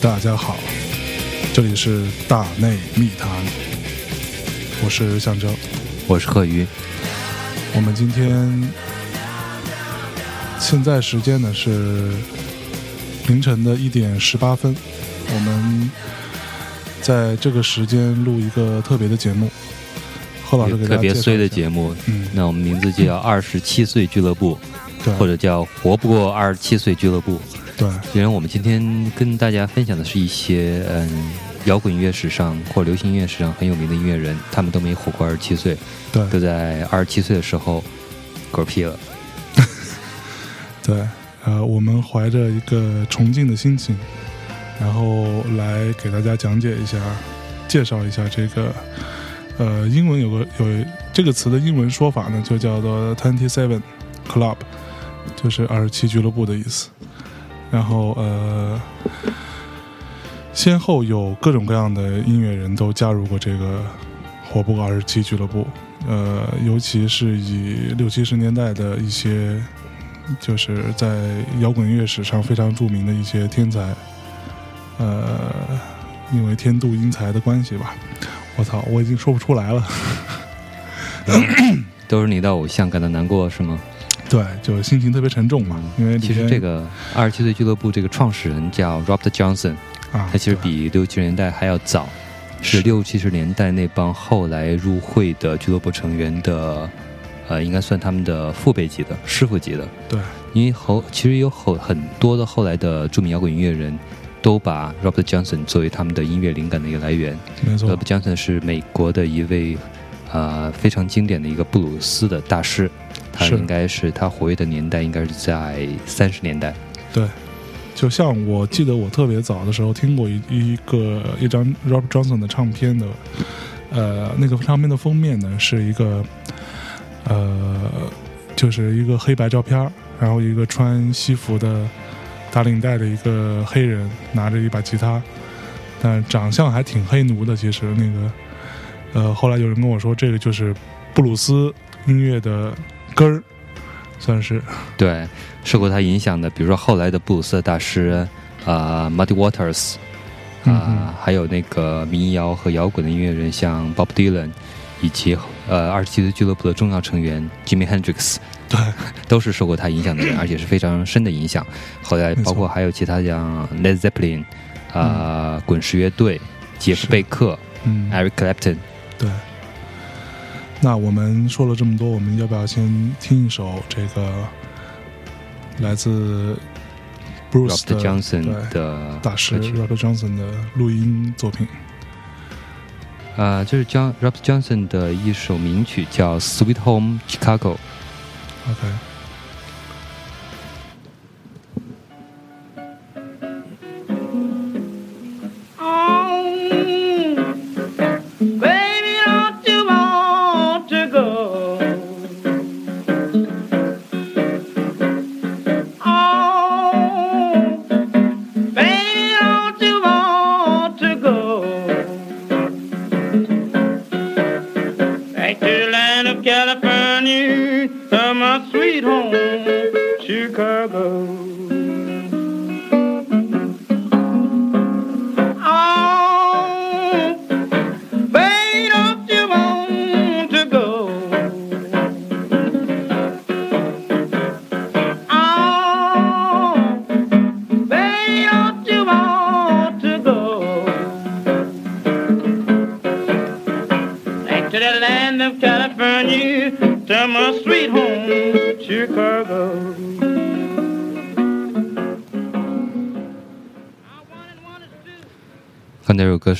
大家好，这里是大内密谈，我是象征。我是贺鱼，我们今天现在时间呢是凌晨的一点十八分，我们在这个时间录一个特别的节目。贺老师给大特别衰的节目，嗯，那我们名字就叫《二十七岁俱乐部》，对或者叫《活不过二十七岁俱乐部》。对因为我们今天跟大家分享的是一些嗯摇滚音乐史上或流行音乐史上很有名的音乐人，他们都没活过二十七岁，对都在二十七岁的时候嗝屁了。对，呃，我们怀着一个崇敬的心情，然后来给大家讲解一下，介绍一下这个，呃，英文有个有这个词的英文说法呢，就叫做 Twenty Seven Club，就是二十七俱乐部的意思。然后呃，先后有各种各样的音乐人都加入过这个活不二十七俱乐部，呃，尤其是以六七十年代的一些就是在摇滚乐史上非常著名的一些天才，呃，因为天妒英才的关系吧，我操，我已经说不出来了。都是你的偶像感到难过是吗？对，就心情特别沉重嘛，因为其实这个二十七岁俱乐部这个创始人叫 Robert Johnson，啊，他其实比六七十年代还要早，是是六七十年代那帮后来入会的俱乐部成员的，呃，应该算他们的父辈级的师傅级的。对因为后其实有后很多的后来的著名摇滚音乐人，都把 Robert Johnson 作为他们的音乐灵感的一个来源。没错 Robert，Johnson 是美国的一位呃非常经典的一个布鲁斯的大师，他应该是他活跃的年代应该是在三十年代。对。就像我记得我特别早的时候听过一一个一张 Robert Johnson 的唱片的，呃，那个唱片的封面呢是一个，呃，就是一个黑白照片儿，然后一个穿西服的打领带的一个黑人拿着一把吉他，但长相还挺黑奴的。其实那个，呃，后来有人跟我说，这个就是布鲁斯音乐的根儿，算是对，受过他影响的，比如说后来的布鲁斯的大师，啊、m u d d y Waters，啊、还有那个民谣和摇滚的音乐人，像 Bob Dylan，以及呃二十七岁俱乐部的重要成员 Jimi Hendrix，对 都是受过他影响的人，而且是非常深的影响。后来包括还有其他像 Led Zeppelin，啊、滚石乐队、杰夫贝克、嗯 Eric Clapton，对。那我们说了这么多，我们要不要先听一首这个来自 Bruce Johnson 的大师歌曲 Robert Johnson 的录音作品？啊，就是 John Robs Johnson 的一首名曲，叫《Sweet Home Chicago》。OK，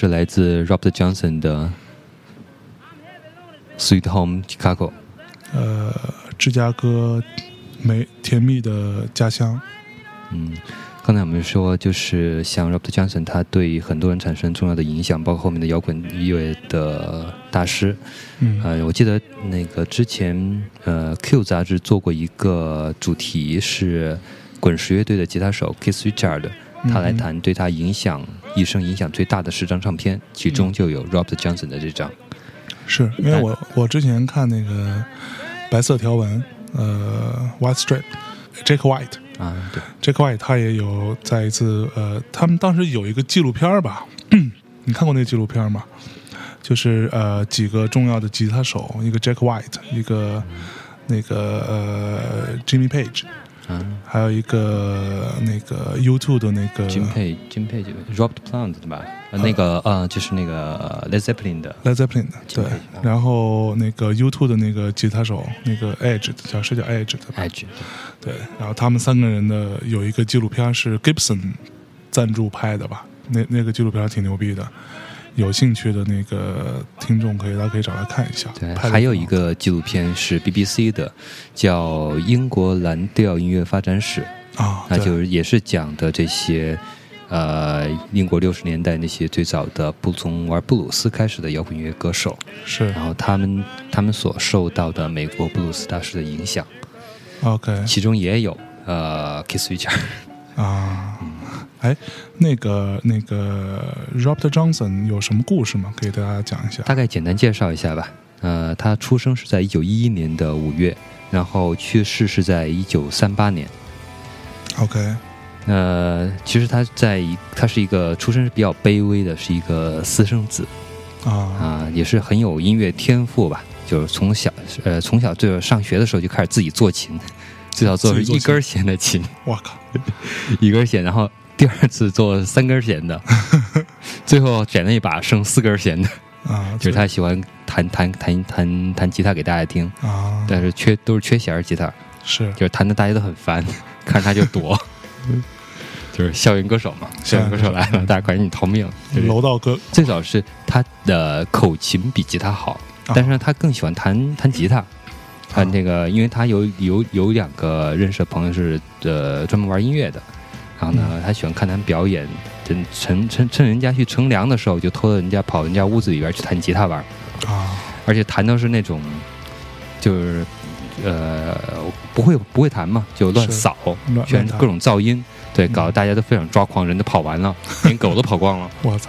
是来自 Robert Johnson 的《Sweet Home Chicago》。呃，芝加哥美甜蜜的家乡，嗯，刚才我们说，就是像 Robert Johnson，他对很多人产生重要的影响，包括后面的摇滚音乐的大师。嗯呃，我记得那个之前呃 Q 杂志做过一个主题是滚石乐队的吉他手 Keith Richard，他来谈对他影响一生影响最大的十张唱片，其嗯中就有 Robert Johnson 的这张。是因为我我之前看那个白色条纹，呃，White Strip，Jack White。啊，对，Jack White 他也有在一次呃，他们当时有一个纪录片儿吧，你看过那个纪录片吗？就是呃几个重要的吉他手，一个 Jack White，一个那个呃 Jimmy Page，啊还有一个那个 U2 的那个金佩金佩就是 Robert Plant 对吧？呃那个呃，就是那个呃 Led Zeppelin 的 Led Zeppelin 的，对然后那个 U2 的那个吉他手，那个 Edge 叫是叫 Edge 的吧？Edge，对，然后他们三个人的有一个纪录片是 Gibson 赞助拍的吧？那那个纪录片挺牛逼的，有兴趣的那个听众可以大家可以找来看一下。对，还有一个纪录片是 BBC 的，叫《英国蓝调音乐发展史》，啊，那就是也是讲的这些。呃，英国六十年代那些最早的不从玩布鲁斯开始的摇滚乐歌手，是。然后他们他们所受到的美国布鲁斯大师的影响，OK。其中也有呃 Kiss Richard，啊。哎，那个那个 Robert Johnson 有什么故事吗？可以给大家讲一下。大概简单介绍一下吧。呃，他出生是在一九一一年的五月，然后去世是在一九三八年。OK 呃，其实他在一，他是一个出身是比较卑微的，是一个私生子啊啊、也是很有音乐天赋吧。就是从小，呃，从小就上学的时候就开始自己做琴，最早做是一根弦的琴，我靠 一根弦，然后第二次做三根弦的，最后选了一把剩四根弦的，啊，就是他喜欢弹弹弹弹弹吉他给大家听，啊，但是缺都是缺弦儿吉他，是。就是弹的大家都很烦，看着他就躲，就是校园歌手嘛，校园歌手来了，大家赶紧逃命。楼道歌。最早是他的口琴比吉他好，啊。但是呢，他更喜欢弹弹吉他。他那个，因为他有有有两个认识的朋友是呃专门玩音乐的，然后呢，他喜欢看他们表演，趁趁趁趁人家去乘凉的时候，就偷着人家跑人家屋子里边去弹吉他玩，啊。而且弹的是那种就是呃不会不会弹嘛，就乱扫，全是各种噪音，对，搞得嗯大家都非常抓狂，人都跑完了，连狗都跑光了。我操。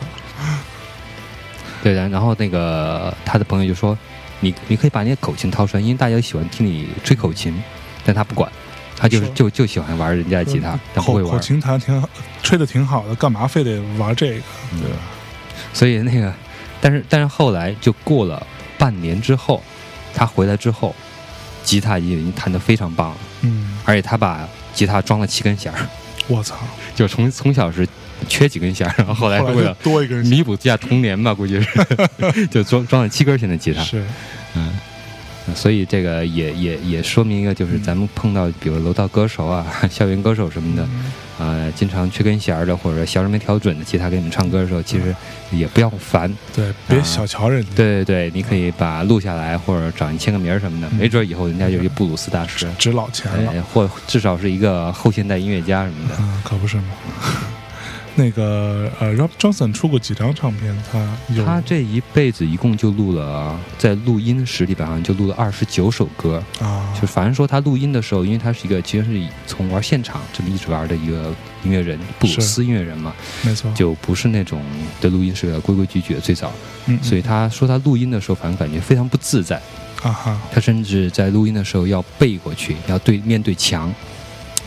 对，然然后那个他的朋友就说：“你你可以把你的口琴掏出来，因为大家喜欢听你吹口琴。”但他不管，他就是就就喜欢玩人家的吉他，他不会玩。口口琴弹挺好，吹的挺好的，干嘛非得玩这个？嗯对吧？所以那个，但是但是后来就过了半年之后，他回来之后，吉他已经弹得非常棒了，嗯，而且他把吉他装了七根弦儿，我操！就从从小是缺几根弦，然后后来为了多一根弥补一下童年吧，估计是 就装装了七根弦的吉他。是嗯，所以这个也也也说明一个，就是咱们碰到比如楼道歌手啊、校园歌手什么的，啊呃，经常缺根弦儿的或者弦儿没调准的吉他给你们唱歌的时候，其实也不要烦。对，别小瞧人家。对对对，你可以把录下来，或者找人签个名儿什么的，嗯没准以后人家就是布鲁斯大师，值老钱了。哎，或至少是一个后现代音乐家什么的。嗯，可不是吗？那个呃，Rob Johnson 出过几张唱片？他有。他这一辈子一共就录了，在录音室里边好像就录了二十九首歌，啊，就反正说他录音的时候，因为他是一个其实是从玩现场这么一直玩的一个音乐人，布鲁斯音乐人嘛，没错，就不是那种对录音室的规规矩矩的最早，嗯，所以他说他录音的时候，反正感觉非常不自在，啊哈，他甚至在录音的时候要背过去，要对面对墙，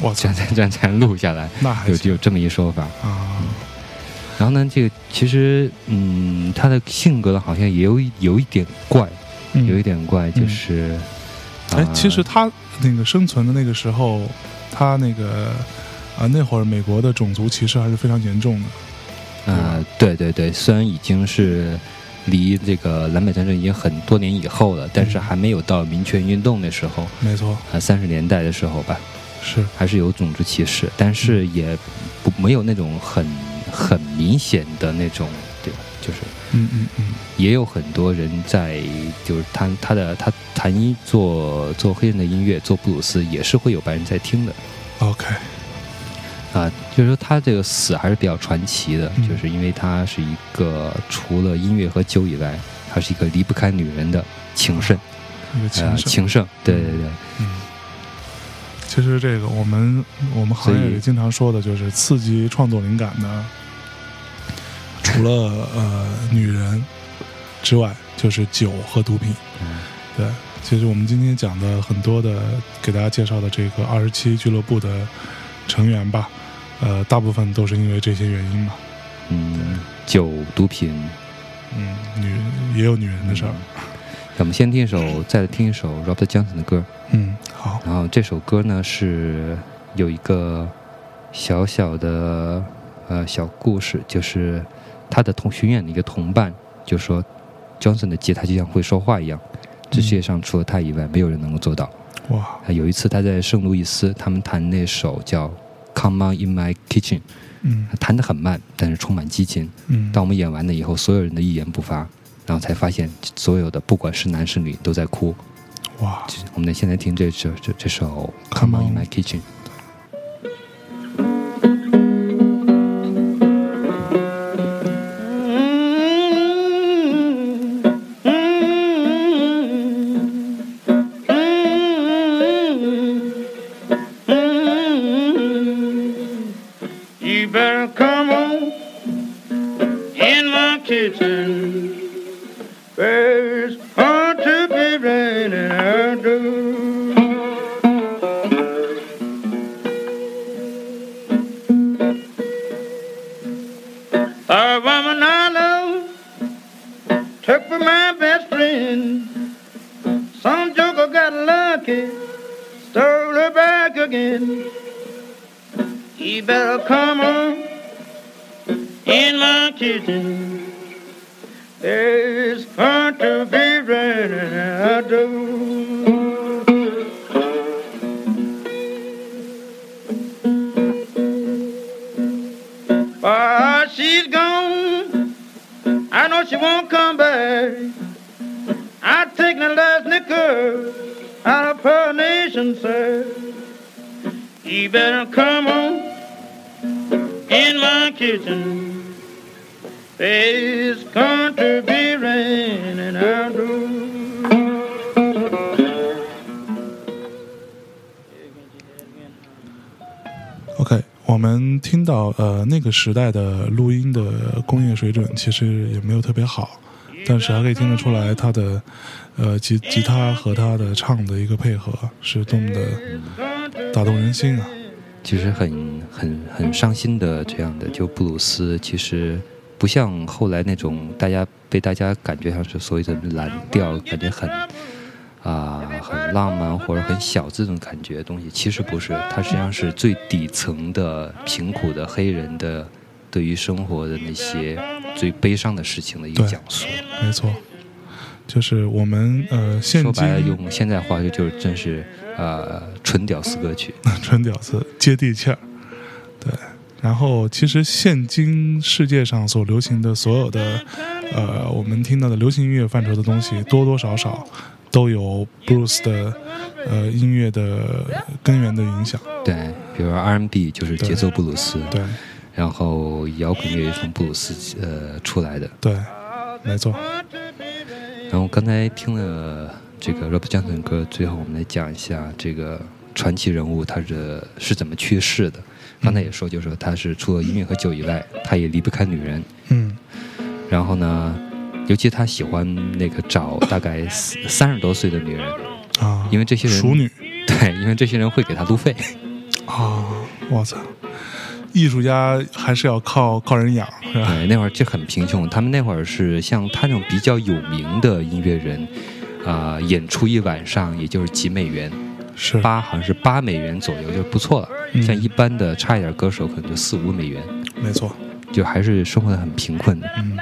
我操这样，才这样才能录下来，那还行有有这么一说法。啊，然后呢，这个其实嗯，他的性格呢好像也有一有一点怪，嗯有一点怪，就是。哎啊，其实他那个生存的那个时候，他那个啊那会儿美国的种族歧视还是非常严重的。啊，对对对，虽然已经是离这个南北战争已经很多年以后了，但是嗯还没有到民权运动那时候，没错，啊，三十年代的时候吧，是。还是有种族歧视，但是也不没有那种很很明显的那种，对吧？就是嗯嗯嗯，也有很多人在，就是他他的他弹音做做黑人的音乐，做布鲁斯也是会有白人在听的。OK，啊，就是说他这个死还是比较传奇的，嗯。就是因为他是一个除了音乐和酒以外，他是一个离不开女人的情圣，呃，圣，情圣，对对对，嗯，其实这个我们我们行业里经常说的就是刺激创作灵感的，除了呃女人之外，就是酒和毒品。嗯对，其实我们今天讲的很多的给大家介绍的这个二十七俱乐部的成员吧，呃，大部分都是因为这些原因嘛。嗯，酒、毒品。嗯，女也有女人的事儿。我们先听一首，再听一首 Robert Johnson 的歌。嗯，好，然后这首歌呢是有一个小小的呃小故事，就是他的同巡演的一个同伴就说，Johnson 的吉他就像会说话一样，这世界上除了他以外，没有人能够做到。哇，啊有一次他在圣路易斯，他们弹那首叫《Come On In My Kitchen》，嗯弹得很慢，但是充满激情。嗯，当我们演完了以后，所有人的一言不发，然后才发现所有的不管是男是女都在哭。哇，我们现在听这首这这首《Come On In My Kitchen》。个时代的录音的工业水准其实也没有特别好，但是还可以听得出来他的呃吉吉他和他的唱的一个配合是多么的打动人心啊！其实很很很伤心的这样的，就布鲁斯其实不像后来那种大家被大家感觉像是所谓的蓝调，感觉很啊、浪漫或者很小这种感觉的东西，其实不是，它实际上是最底层的贫苦的黑人的对于生活的那些最悲伤的事情的一个讲述。没错，就是我们呃现说白了，用现在话就就是真是呃纯屌丝歌曲。纯屌丝接地气儿，对。然后其实现今世界上所流行的所有的呃我们听到的流行音乐范畴的东西，多多少少都有 Bruce 的呃音乐的根源的影响。对，比如说 R&B 就是节奏布鲁斯，对然后摇滚乐从布鲁斯呃出来的。对，没错。然后刚才听了这个 Robert Johnson 的歌，最后我们来讲一下这个传奇人物他是是怎么去世的。刚才也说，就是说他是除了音乐和酒以外，他也离不开女人。嗯然后呢，尤其他喜欢那个找大概三十多岁的女人，啊，因为这些人熟女对，因为这些人会给他路费。啊，我操！艺术家还是要靠靠人养，是吧？对，那会儿就很贫穷，他们那会儿是像他那种比较有名的音乐人，啊、演出一晚上也就是几美元，是八好像是八美元左右就不错了。嗯像一般的差一点歌手可能就四五美元，没错。就还是生活的很贫困的。嗯，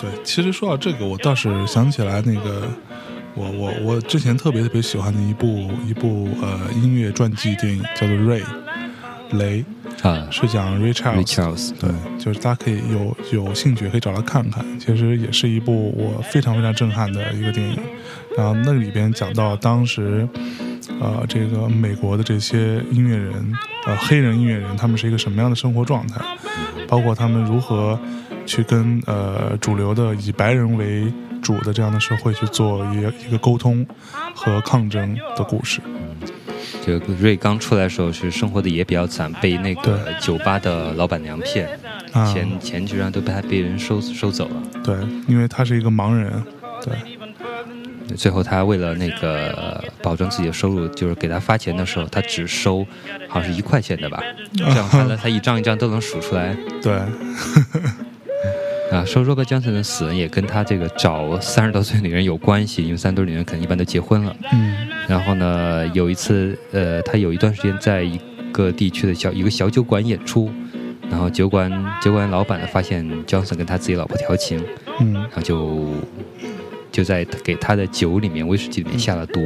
对，其实说到这个，我倒是想起来那个，我我我之前特别特别喜欢的一部一部呃音乐传记电影，叫做《Ray》雷，啊是讲。，Ray Charles，对，就是大家可以有有兴趣可以找来看看，其实也是一部我非常非常震撼的一个电影。然后那里边讲到当时，呃，这个美国的这些音乐人，呃，黑人音乐人，他们是一个什么样的生活状态，包括他们如何去跟呃主流的以白人为主的这样的社会去做一个一个沟通和抗争的故事。就瑞刚出来的时候是生活的也比较惨，被那个酒吧的老板娘骗，啊，钱钱居然都被他被人收收走了。对，因为他是一个盲人，对，最后他为了那个保证自己的收入，就是给他发钱的时候，他只收好像是一块钱的吧，这样他呢他一张一张都能数出来。对，啊，说 Robert Johnson 的死也跟他这个找三十多岁女人有关系，因为三十多岁女人可能一般都结婚了。嗯然后呢，有一次，呃，他有一段时间在一个地区的小一个小酒馆演出，然后酒馆酒馆老板呢发现 Johnson 跟他自己老婆调情，嗯然后就就在给他的酒里面威士忌里面下了毒，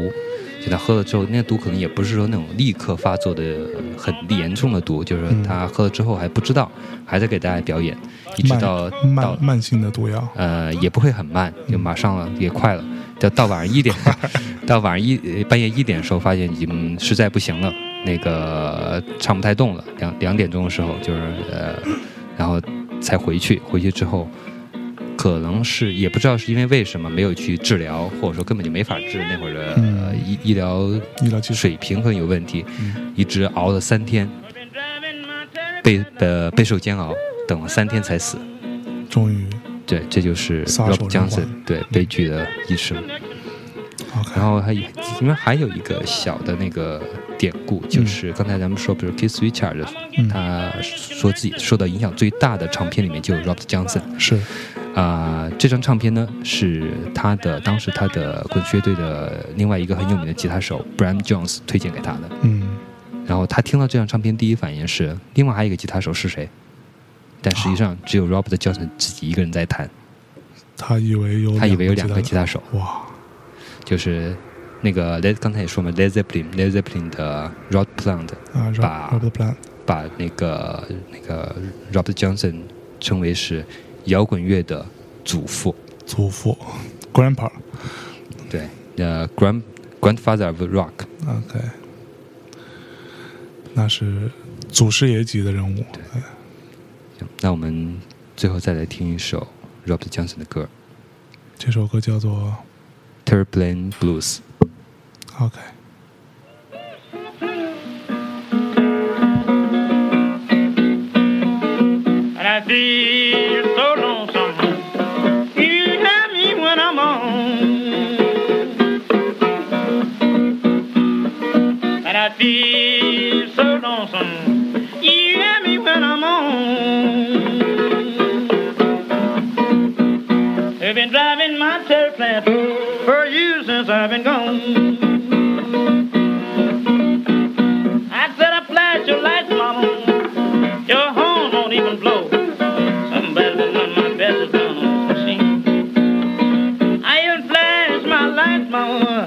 就他喝了之后，那个毒可能也不是说那种立刻发作的很严重的毒，就是他喝了之后还不知道，还在给大家表演，一直慢到到慢慢性的毒药，呃，也不会很慢，就马上了，也快了。到到晚上一点，到晚上一呃半夜一点的时候，发现已经实在不行了，那个唱不太动了。两两点钟的时候，就是呃，然后才回去。回去之后，可能是也不知道是因为为什么没有去治疗，或者说根本就没法治。那会儿的、嗯呃医医疗医疗，水平可能有问题，嗯一直熬了三天，备呃备受煎熬，等了三天才死。终于对，这就是 Rob Johnson 对悲剧的一生。然后还有因为还有一个小的那个典故，就是刚才咱们说，比如 Keith Richards，、嗯他说自己受到影响最大的唱片里面就有 Robert Johnson 是啊、这张唱片呢是他的当时他的滚雪乐队的另外一个很有名的吉他手 Bram Jones 推荐给他的。嗯然后他听到这张唱片，第一反应是另外还有一个吉他手是谁？但实际上只有 Robert Johnson 自己一个人在弹，他以为有他以为有两个个吉他手。哇，就是那个 Led 刚才也说嘛，Led Zeppelin，Led Zeppelin 的 Rod Plant 啊把，Rob the Plan，把那个那个 Robert Johnson 称为是摇滚乐的祖父，祖父，Grandpa，OK，对，呃，grand grandfather of rock。OK，那是祖师爷级的人物，对行那我们最后再来听一首 Robert Johnson 的歌这首歌叫做《Terraplane Blues》。OK，And I feel I've been gone. I said I flash your lights, mama. Your horn won't even blow. Something better my best is on this machine. I even flash my lights, mama.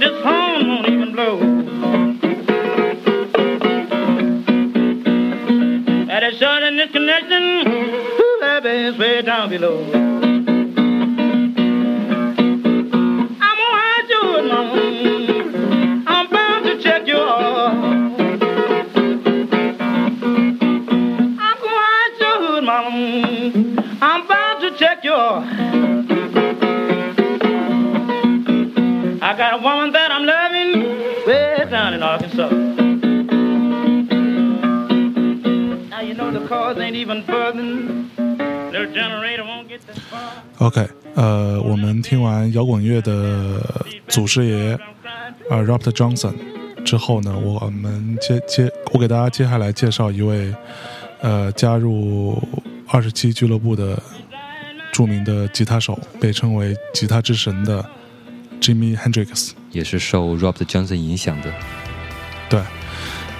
This horn won't even blow. That is short this connection. Ooh, that bass way down below. 滚乐的祖师爷呃 Robert Johnson 之后呢，我们接接我给大家接下来介绍一位呃加入二十七俱乐部的著名的吉他手，被称为吉他之神的 Jimmy Hendrix。也是受 Robert Johnson 影响的，对，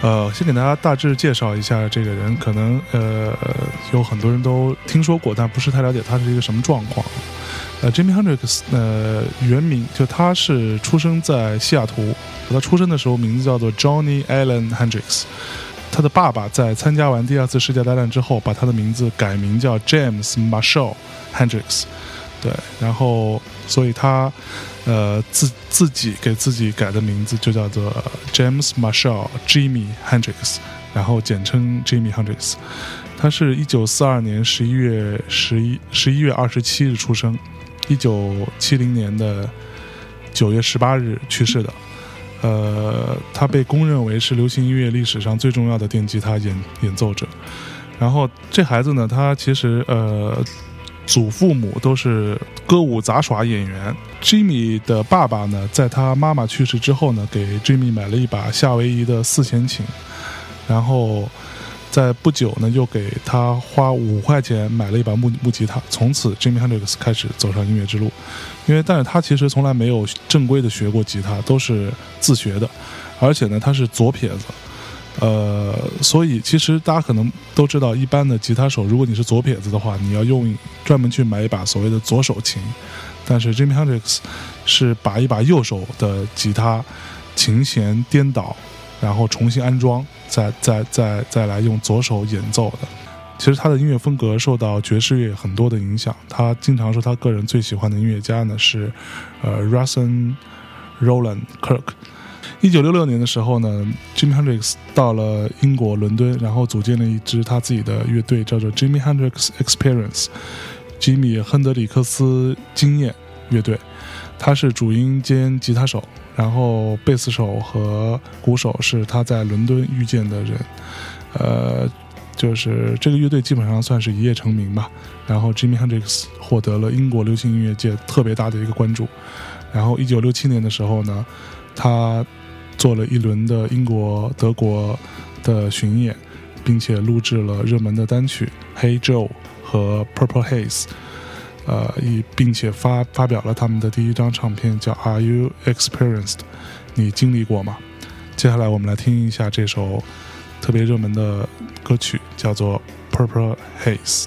呃，先给大家大致介绍一下这个人，可能呃有很多人都听说过，但不是太了解他是一个什么状况。呃，Jimmy Hendrix，呃，原名就他是出生在西雅图，他出生的时候名字叫做 Johnny Allen Hendrix。他的爸爸在参加完第二次世界大战之后，把他的名字改名叫 James Marshall Hendrix。对，然后所以他呃自自己给自己改的名字就叫做 James Marshall Jimmy Hendrix，然后简称 Jimmy Hendrix。他是一九四二年十一月十一十一月二十七日出生，一九七零年的九月十八日去世的。呃，他被公认为是流行音乐历史上最重要的电吉他演演奏者。然后这孩子呢，他其实呃，祖父母都是歌舞杂耍演员。Jimmy 的爸爸呢，在他妈妈去世之后呢，给 Jimmy 买了一把夏威夷的四弦琴，然后在不久呢，又给他花五块钱买了一把木木吉他。从此，Jimmy Hendrix 开始走上音乐之路。因为，但是他其实从来没有正规的学过吉他，都是自学的，而且呢，他是左撇子。呃，所以其实大家可能都知道，一般的吉他手，如果你是左撇子的话，你要用专门去买一把所谓的左手琴。但是 Jimmy Hendrix 是把一把右手的吉他琴弦颠倒，然后重新安装，再再再再来用左手演奏的。其实他的音乐风格受到爵士乐很多的影响。他经常说他个人最喜欢的音乐家呢是呃 Russell Roland Kirk。一九六六年的时候呢，Jimmy Hendrix 到了英国伦敦，然后组建了一支他自己的乐队，叫做 Jimmy Hendrix Experience。吉米·亨德里克斯经验乐队，他是主音兼吉他手，然后贝斯手和鼓手是他在伦敦遇见的人。呃，就是这个乐队基本上算是一夜成名吧。然后 Jimmy Hendrix 获得了英国流行音乐界特别大的一个关注。然后一九六七年的时候呢，他做了一轮的英国、德国的巡演，并且录制了热门的单曲《Hey Joe》和《Purple Haze》，呃，以并且发发表了他们的第一张唱片，叫《Are You Experienced》？你经历过吗？接下来我们来听一下这首特别热门的歌曲，叫做《Purple Haze》。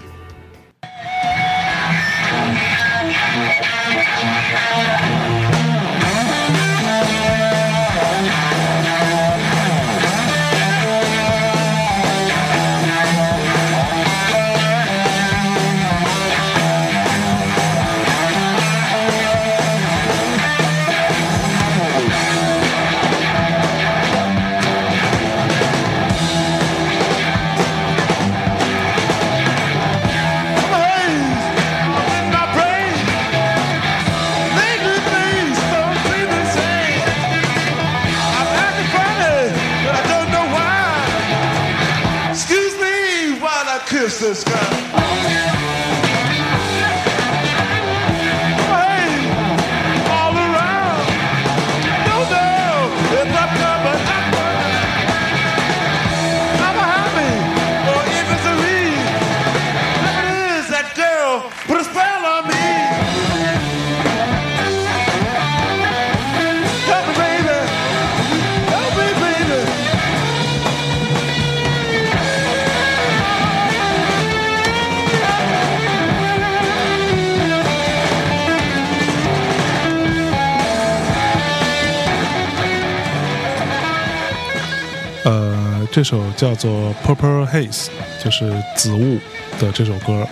这首叫做《Purple Haze》，就是紫雾的这首歌，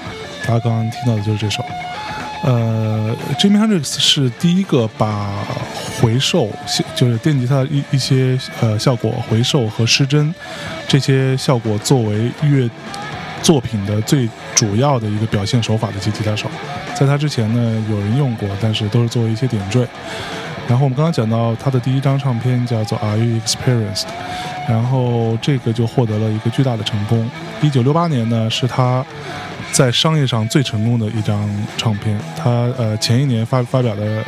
大家刚刚听到的就是这首。呃，Jimmy Hendrix 是第一个把回授，就是电吉他一一些呃效果回授和失真这些效果作为乐作品的最主要的一个表现手法的吉吉他手。在他之前呢，有人用过，但是都是作为一些点缀。然后我们刚刚讲到他的第一张唱片叫做《Are You Experienced》，然后这个就获得了一个巨大的成功。一九六八年呢，是他在商业上最成功的一张唱片。他呃前一年发发表的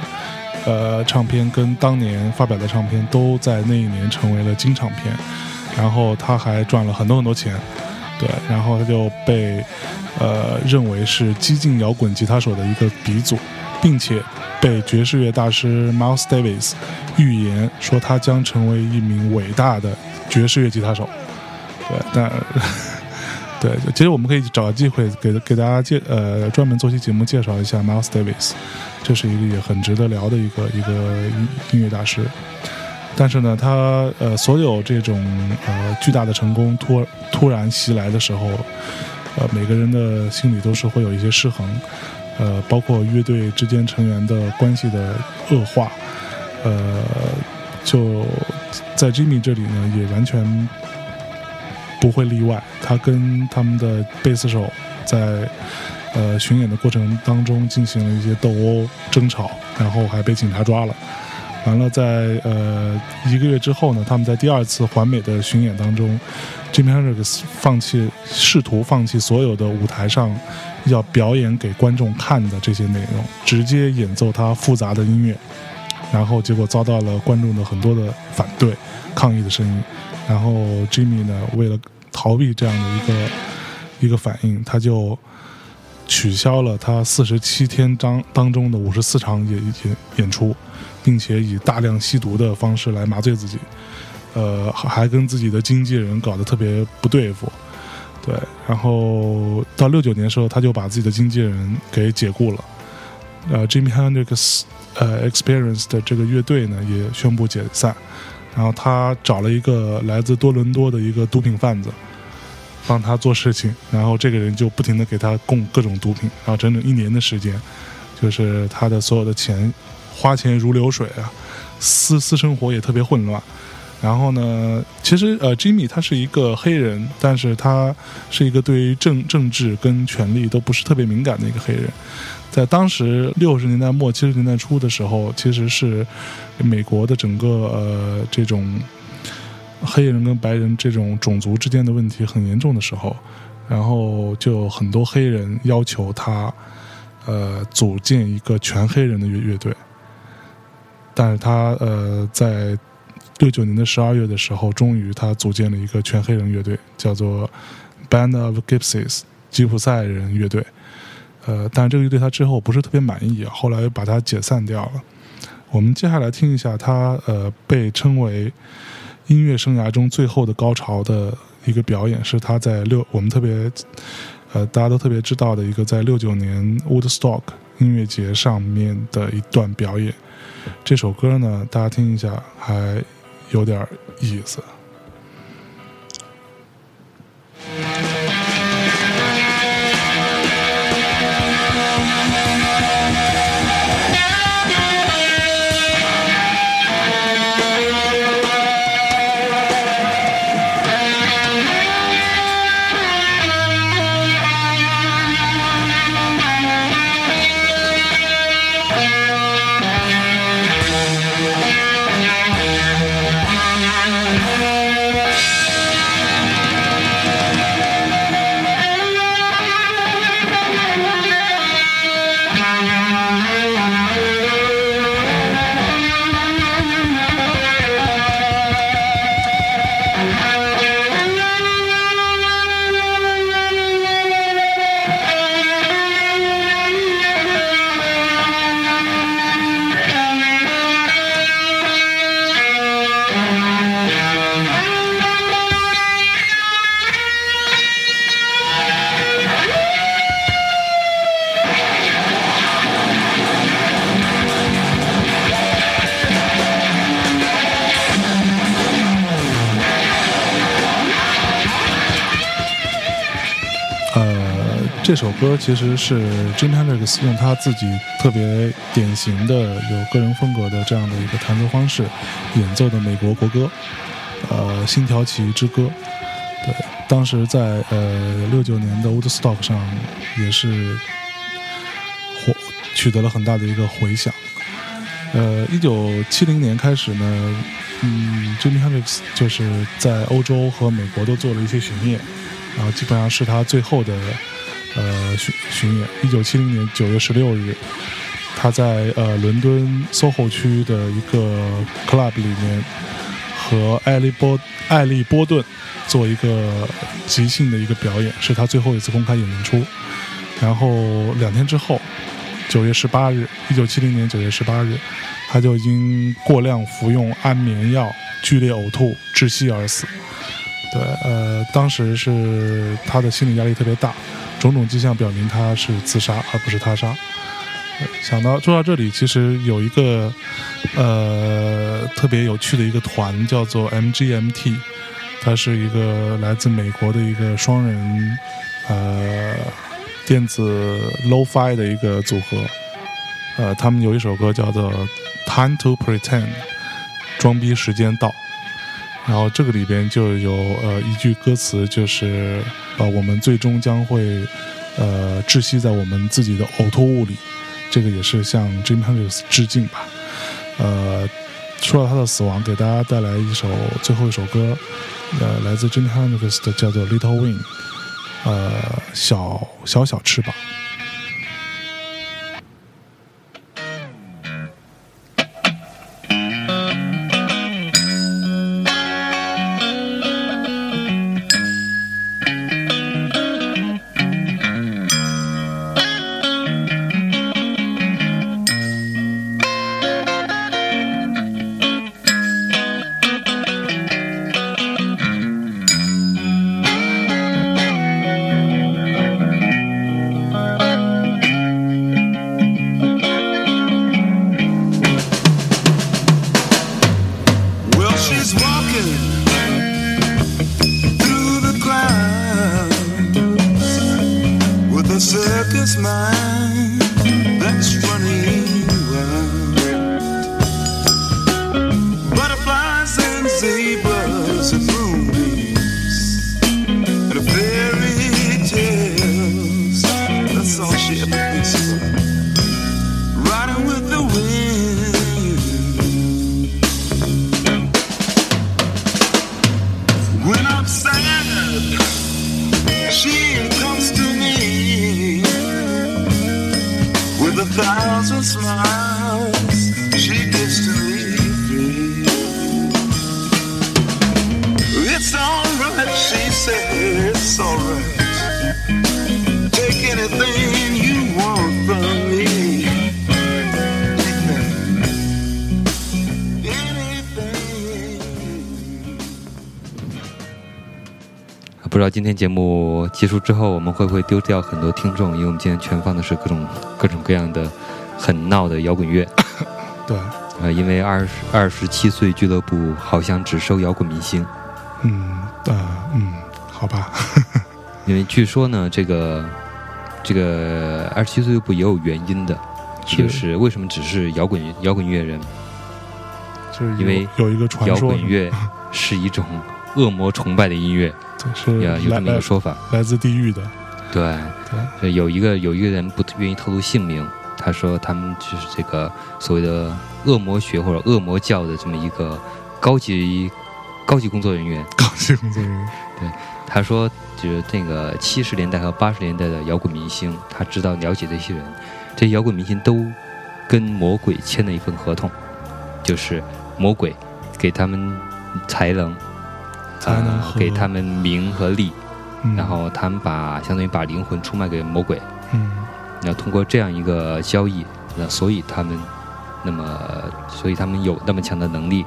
呃唱片跟当年发表的唱片都在那一年成为了金唱片，然后他还赚了很多很多钱。对，然后他就被呃认为是激进摇滚吉他手的一个鼻祖，并且被爵士乐大师 Miles Davis 预言说他将成为一名伟大的爵士乐吉他手。对，但 对，其实我们可以找个机会给给大家介呃专门做期节目介绍一下 Miles Davis，这是一个也很值得聊的一个一个音音乐大师。但是呢，他呃所有这种呃巨大的成功突突然袭来的时候，呃每个人的心里都是会有一些失衡，呃包括乐队之间成员的关系的恶化，呃就在 Jimmy 这里呢也完全不会例外，他跟他们的贝斯手在呃巡演的过程当中进行了一些斗殴争吵，然后还被警察抓了。完了在呃一个月之后呢，他们在第二次环美的巡演当中，Jimmy Hendrix 放弃试图放弃所有的舞台上要表演给观众看的这些内容，直接演奏他复杂的音乐，然后结果遭到了观众的很多的反对、抗议的声音。然后 Jimmy 呢，为了逃避这样的一个一个反应，他就取消了他四十七天当当中的五十四场演演演出，并且以大量吸毒的方式来麻醉自己，呃，还跟自己的经纪人搞得特别不对付。对，然后到六九年的时候，他就把自己的经纪人给解雇了。呃，Jimmy Hendrix 呃 Experience 的这个乐队呢也宣布解散。然后他找了一个来自多伦多的一个毒品贩子，帮他做事情。然后这个人就不停的给他供各种毒品，然后整整一年的时间，就是他的所有的钱花钱如流水啊，私私生活也特别混乱。然后呢，其实呃，Jimmy 他是一个黑人，但是他是一个对于政政治跟权力都不是特别敏感的一个黑人。在当时六十年代末七十年代初的时候，其实是美国的整个呃这种黑人跟白人这种种族之间的问题很严重的时候，然后就很多黑人要求他呃组建一个全黑人的乐乐队，但是他呃在六九年的十二月的时候，终于他组建了一个全黑人乐队，叫做 Band of Gypsies 吉普赛人乐队。呃，但这个乐队他之后不是特别满意，后来又把它解散掉了。我们接下来听一下他呃被称为音乐生涯中最后的高潮的一个表演，是他在六我们特别呃大家都特别知道的一个在六九年 Woodstock 音乐节上面的一段表演。这首歌呢，大家听一下还有点意思。这首歌其实是 Jim Hendrix 用他自己特别典型的有个人风格的这样的一个弹奏方式演奏的美国国歌，呃，《星条旗之歌》。对，当时在呃六九年的 Woodstock 上也是火取得了很大的一个回响。呃，一九七零年开始呢，嗯，Jimi Hendrix 就是在欧洲和美国都做了一些巡演。然后基本上是他最后的呃巡巡演。一九七零年九月十六日，他在呃伦敦 SOHO 区的一个 club 里面和艾利波艾利波顿做一个即兴的一个表演，是他最后一次公开演出。然后两天之后，九月十八日，一九七零年九月十八日，他就因过量服用安眠药、剧烈呕吐窒息而死。对，呃，当时是他的心理压力特别大，种种迹象表明他是自杀而不是他杀。想到说到这里，其实有一个呃特别有趣的一个团叫做 MGMT，它是一个来自美国的一个双人呃电子 Lo-Fi 的一个组合。呃，他们有一首歌叫做《Time to Pretend》，装逼时间到。然后这个里边就有呃一句歌词，就是呃我们最终将会呃窒息在我们自己的呕吐物里，这个也是向 Jim Hendrix 致敬吧。呃，说到他的死亡，给大家带来一首最后一首歌，呃，来自 Jim Hendrix 的，叫做《Little Wing》，呃，小小小翅膀。Sad, she comes to me with a thousand smiles. 不知道今天节目结束之后，我们会不会丢掉很多听众？因为我们今天全放的是各种各种各样的很闹的摇滚乐。对，呃，因为二十二十七岁俱乐部好像只收摇滚明星，嗯，呃，嗯，好吧，因为据说呢，这个这个二十七岁俱乐部也有原因的，是就是为什么只是摇滚摇滚乐人？就是因为有一个传摇说，滚乐是一种恶魔崇拜的音乐，对是呀，有这么一个说法。来自地狱的，对，对，呃有一个有一个人不愿意透露姓名，他说他们就是这个所谓的恶魔学或者恶魔教的这么一个高级高级工作人员。高级工作人员，对他说，就是那个七十年代和八十年代的摇滚明星，他知道了解这些人，这些摇滚明星都跟魔鬼签了一份合同，就是魔鬼给他们才能，呃才能和给他们名和利，嗯然后他们把相当于把灵魂出卖给魔鬼，嗯那通过这样一个交易，那所以他们，那么所以他们有那么强的能力，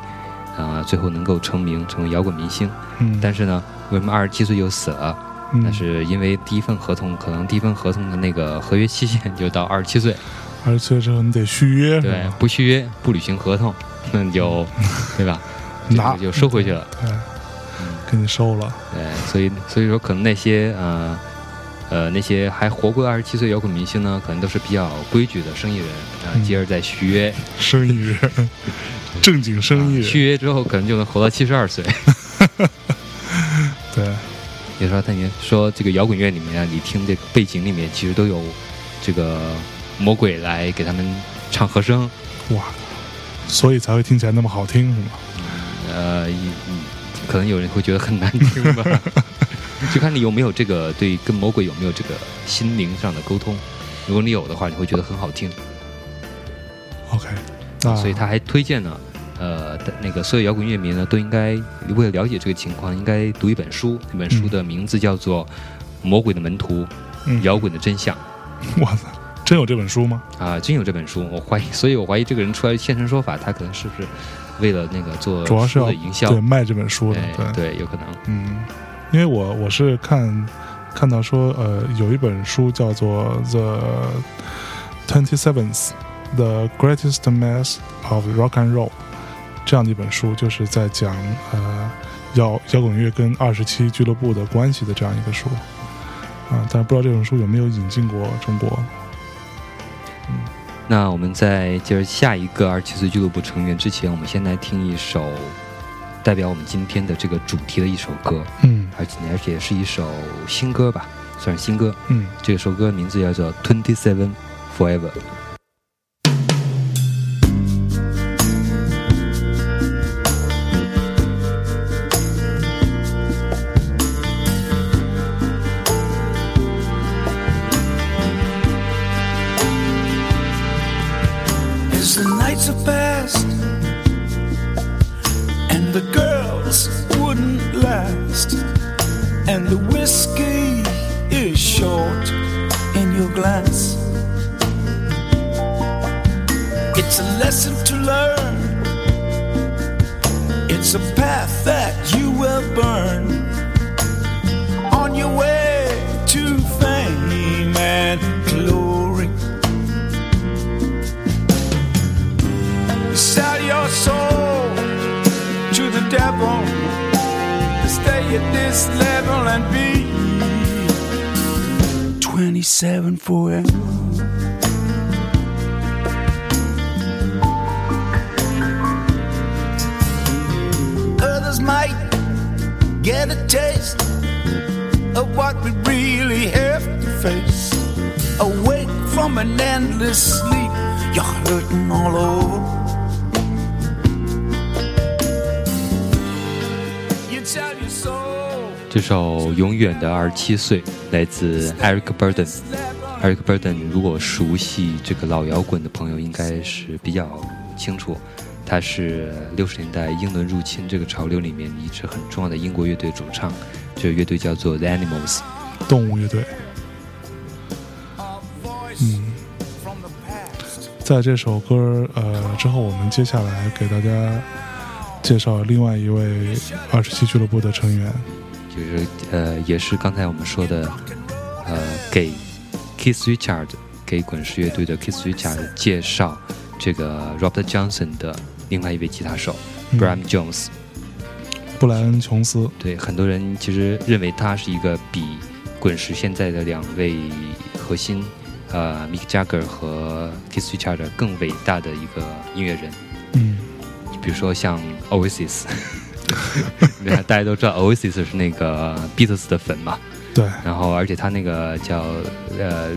啊、最后能够成名，成为摇滚明星。嗯，但是呢，为什么二十七岁就死了？嗯那是因为第一份合同，可能第一份合同的那个合约期限就到二十七岁，二十七岁之后你得续约，对，不续约不履行合同，那你就，对吧？这拿个就收回去了。对，嗯，给你收了，对，所以所以说可能那些呃呃那些还活过二十七岁摇滚明星呢，可能都是比较规矩的生意人啊，嗯接着再续约，生意人，正经生意人，啊续约之后可能就能活到七十二岁。对，也说他你说这个摇滚乐里面啊，你听这个背景里面其实都有这个魔鬼来给他们唱和声，哇，所以才会听起来那么好听，是吗？呃，一嗯可能有人会觉得很难听吧，就看你有没有这个对跟魔鬼有没有这个心灵上的沟通。如果你有的话，你会觉得很好听。OK，那所以他还推荐呢，呃，那个所有摇滚乐迷呢都应该为了了解这个情况，应该读一本书。这本书的名字叫做《魔鬼的门徒：嗯摇滚的真相》哇塞，真有这本书吗？啊，真有这本书。我怀疑，所以我怀疑这个人出来现身说法，他可能是不是为了那个做主要是要营销？对卖这本书的，哎对，对，有可能。嗯，因为我我是看看到说，呃，有一本书叫做《The Twenty Seventh: The Greatest Mass of Rock and Roll》这样的一本书，就是在讲呃摇摇滚乐跟二十七俱乐部的关系的这样一个书啊，但是不知道这本书有没有引进过中国。那我们在接着下一个二十七岁俱乐部成员之前，我们先来听一首代表我们今天的这个主题的一首歌，嗯而且而且是一首新歌吧，算是新歌。嗯这首歌名字叫做《Twenty Seven Forever》。27 forever. Others might get a taste of what we really have to face. Awake from an endless sleep, you're hurting all over. You tell your soul. 这首《永远的二十七岁》来自 Eric Burden。 Eric Burden，如果熟悉这个老摇滚的朋友，应该是比较清楚，他是六十年代英伦入侵这个潮流里面一支很重要的英国乐队主唱，这个乐队叫做 The Animals。动物乐队。嗯，在这首歌呃之后，我们接下来给大家介绍另外一位二十七俱乐部的成员。就是呃，也是刚才我们说的，呃，给 Keith Richard 给滚石乐队的 Keith Richard 介绍这个 Robert Johnson 的另外一位吉他手、嗯 Brian Jones。布莱恩·琼斯，对，很多人其实认为他是一个比滚石现在的两位核心，呃，Mick Jagger 和 Keith Richard 更伟大的一个音乐人。嗯，比如说像 Oasis，大家都知道 Oasis 是那个 Beatles 的粉嘛，对，然后而且他那个叫呃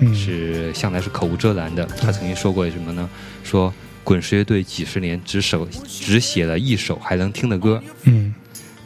嗯，是向来是口无遮拦的，他曾经说过什么呢？说滚石乐队几十年只手只写了一首还能听的歌，嗯，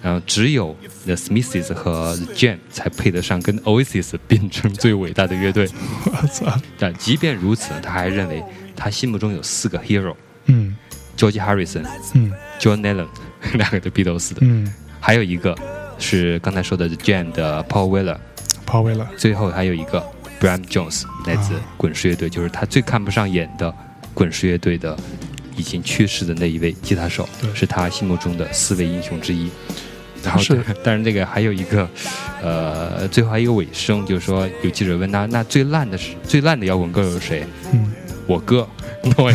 然后只有 The Smiths 和 The Jam 才配得上跟 Oasis 并称最伟大的乐队。我操，但即便如此，他还认为他心目中有四个 hero：George 嗯。Harrison、嗯。John Lennon，两个都 Beatles 的，嗯，还有一个是刚才说的 Jam 的 Paul Weller，Paul Weller，，最后还有一个 Brian Jones 来自啊。滚石乐队，就是他最看不上眼的滚石乐队的已经去世的那一位吉他手，是他心目中的四位英雄之一。然后他是，但是这个还有一个，呃，最后还有一个尾声，就是说有记者问他，那最烂的是最烂的摇滚歌手是谁？嗯，我哥，诺尔。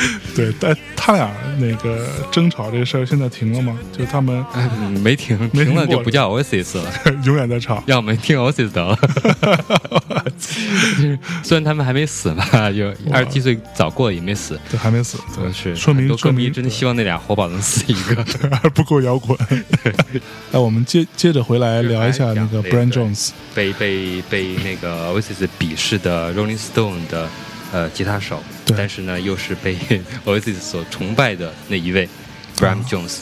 对，但他俩那个争吵这事儿现在停了吗？就他们哎没停，没停了就不叫 Oasis 了，永远在吵，要我们听 Oasis 得了。就是虽然他们还没死吧，就二十七岁早过也没死，对，还没死，都是说明歌迷真的希望那俩活宝能死一个。还不够摇滚。那，我们接接着回来聊一下那个 Brian 个 Jones，被被被那个 Oasis 鄙视的 Rolling Stone 的呃吉他手，但是呢又是被 Oasis 所崇拜的那一位 Brian Jones。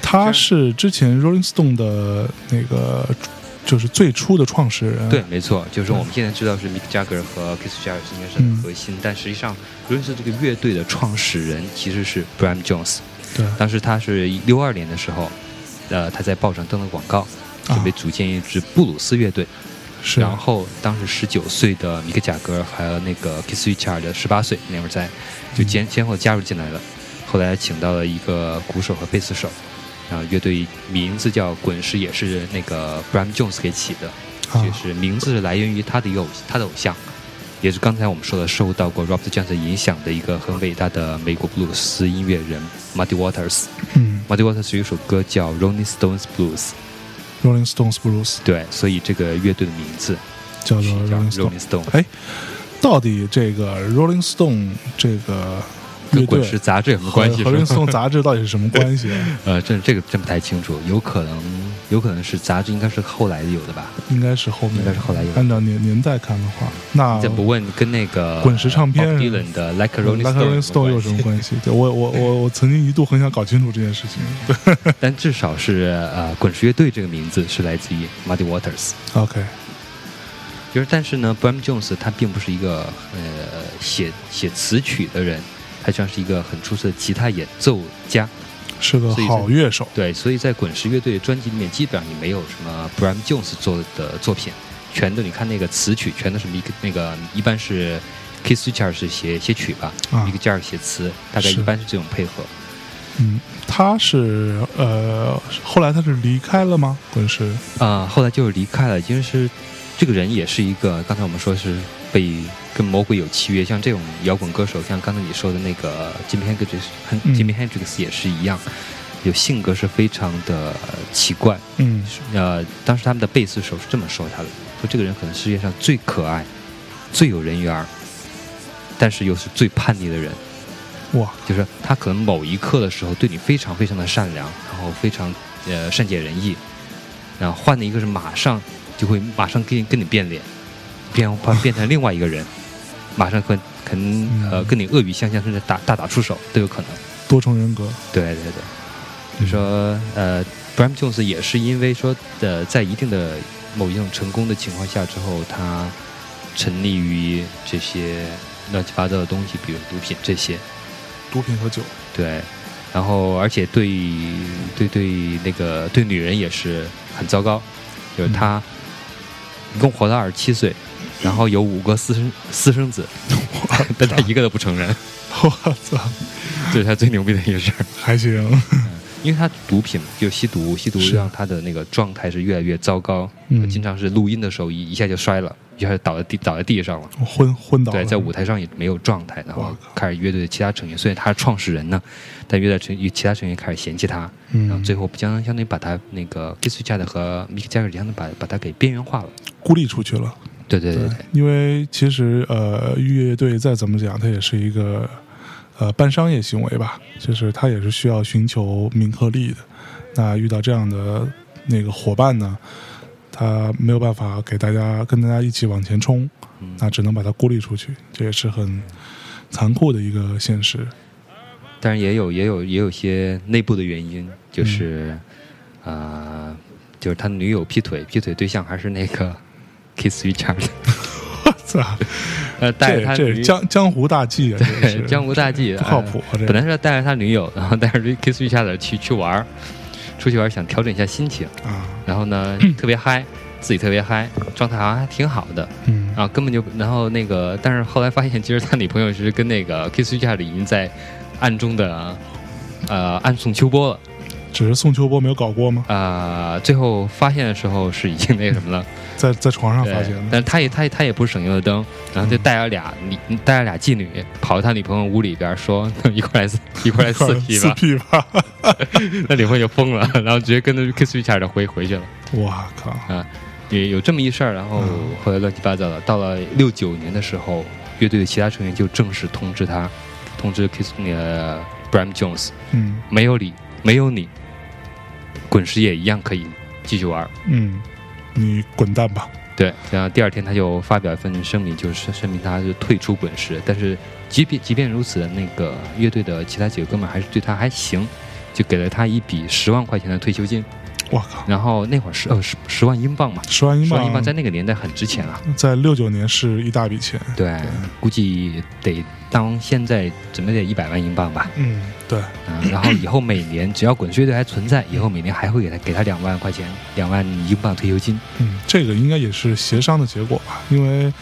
他是之前 Rolling Stone 的那个就是最初的创始人，对，没错，就是我们现在知道是 Mick Jagger 和 Keith Jarrett 应该是很核心，但实际上 Rolling Stone 这个乐队的创始人其实是 Brian Jones。对当时他是六二年的时候，呃，他在报上登了广告，准备组建一支布鲁斯乐队。是，然后当时十九岁的米克贾格还有那个 Keith Richard 十八岁那会儿在，就先先后加入进来了。后来请到了一个鼓手和贝斯手，然后乐队名字叫滚石，也是那个 Brian Jones 给起的，啊也是名字是来源于他的一个偶他的偶像，也是刚才我们说的受到过 Robert Jones 影响的一个很伟大的美国布鲁斯音乐人 Muddy Waters。嗯 Muddy Waters 有一首歌叫 Rolling Stones Blues，，Rolling Stones Blues 对，所以这个乐队的名字叫做 Rolling Stone。Rolling Stone。哎，到底这个 Rolling Stone 这个乐队跟滚石杂志有什么关系？和 Rolling Stone 杂志到底是什么关系？啊呃，这这个真不太清楚，有可能有可能是杂志，应该是后来有的吧？应该是后面，应该是后来有的按照年年代看的话，那这不问跟那个滚石唱片 Dylan 的 Like a Rolling Stone 有什么？关系？对我我我我曾经一度很想搞清楚这件事情。对 但至少是呃，滚石乐队这个名字是来自于 Muddy Waters。，OK，就是但是呢，Bram Jones 他并不是一个呃写写词曲的人，他像是一个很出色的吉他演奏家。是个好乐手。对，所以在滚石乐队的专辑里面，基本上你没有什么 Bram Jones 做的作品，全都你看那个词曲全都是 Mick 那个一般是 Keith Richards 是写写曲吧、啊 m i c k Jagger 写词，大概一般是这种配合。嗯，他是呃，后来他是离开了吗？滚石啊、后来就是离开了，因为是这个人也是一个，刚才我们说是被跟魔鬼有契约，像这种摇滚歌手，像刚才你说的那个 Jimi Hendrix，很嗯 Jimi Hendrix 也是一样，有性格是非常的奇怪。嗯呃，当时他们的贝斯手是这么说他的，说这个人可能世界上最可爱、最有人缘，但是又是最叛逆的人。哇，就是他可能某一刻的时候对你非常非常的善良，然后非常呃善解人意，然后换了一个是马上就会马上跟跟你变脸，变变变成另外一个人，马上跟可能呃嗯跟你恶语相向，甚至打大打出手都有可能。多重人格。对对对，就说呃，Bram Jones 也是因为说呃在一定的某一种成功的情况下之后，他沉溺于这些乱七八糟的东西，比如毒品这些。毒品和酒。对，然后而且对对对那个对女人也是很糟糕，就是他一共活到二十七岁，然后有五个私生私生子，但他一个都不承认，我操，这是他最牛逼的一个事儿。还行。因为他毒品就吸毒，吸毒让他的那个状态是越来越糟糕，嗯经常是录音的时候一一下就摔了，一下就倒在地倒在地上了。昏昏倒。对，在舞台上也没有状态，然后开始乐队的其他成员，虽然他是创始人呢，但乐队成其他成员开始嫌弃他，然后嗯，最后相当相当于把他那个 Keith Richards 和 Mick Jagger 相当于把把他给边缘化了。孤立出去了。对对对对，因为其实呃，乐队再怎么讲，它也是一个呃半商业行为吧，就是它也是需要寻求名和利的。那遇到这样的那个伙伴呢，他没有办法给大家跟大家一起往前冲，嗯那只能把他孤立出去，这也是很残酷的一个现实。但是也有也有也有些内部的原因，就是嗯啊、呃就是他女友劈腿，劈腿对象还是那个 Keith Richards，我操，呃，带着他这这是江江湖大忌啊！对江湖大忌，不靠谱啊！本来是要带着他女友，然后带着 Keith Richards 去去玩，出去玩想调整一下心情，啊，然后呢特别嗨，自己特别嗨，状态好像还挺好的，嗯然后根本就，然后那个，但是后来发现，其实他女朋友是跟那个 Kiss Richard 已经在暗中的呃暗送秋波了。只是宋秋波没有搞过吗？啊，最后发现的时候是已经那个什么了，在在床上发现的，但是他也他也他也不是省油的灯，然后就带了俩女带了俩妓女跑到他女朋友屋里边说一块来一块来四批四吧！那女朋友就疯了，然后直接跟着 Kiss Richard 回回去了。哇靠！啊，有有这么一事儿，然后嗯后来乱七八糟的。到了六九年的时候，乐队的其他成员就正式通知他，通知 Kiss 那个 Bram Jones，嗯没有你，没有你，滚石也一样可以继续玩儿。嗯，你滚蛋吧！对，然后第二天他就发表一份声明，就是声明他就退出滚石。但是即便即便如此，那个乐队的其他几个哥们儿还是对他还行，就给了他一笔十万块钱的退休金。我靠，然后那会儿是呃十十万英镑嘛，十万英镑十万英镑在那个年代很值钱啊。在六九年是一大笔钱。对，估计得当现在怎么得一百万英镑吧。嗯，对，嗯，然后以后每年只要滚石乐队还存在，以后每年还会给他给他两万块钱，两万英镑退休金。嗯，这个应该也是协商的结果吧，因为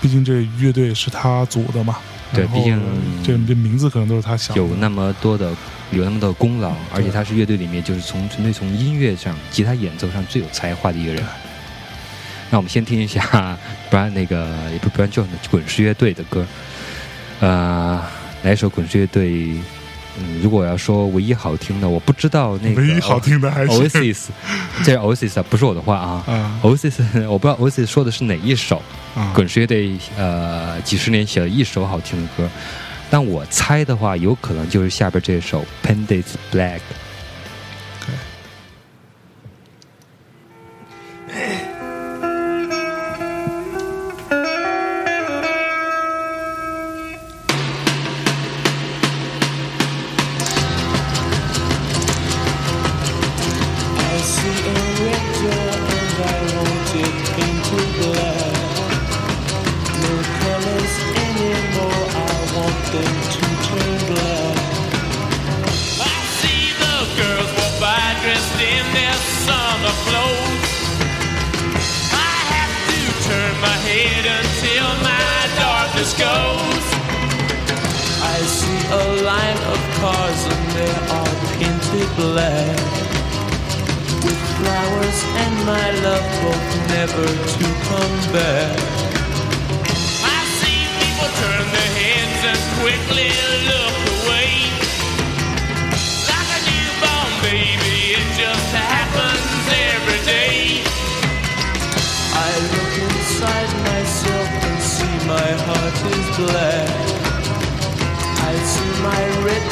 毕竟这乐队是他组的嘛。对毕竟这这名字可能都是他想的。有那么多的有那么多的功劳，而且他是乐队里面就是从纯粹从音乐上、吉他演奏上最有才华的一个人。那我们先听一下 Brian 那个也不是 Brian Jones 滚石乐队的歌，呃，来一首滚石乐队。嗯，如果要说唯一好听的，我不知道那个唯一好听的还是 Oasis，这是 Oasis 啊，不是我的话啊。啊 Oasis 我不知道 Oasis 说的是哪一首，啊，滚石乐队呃几十年写了一首好听的歌，但我猜的话，有可能就是下边这首《Pandits Black》。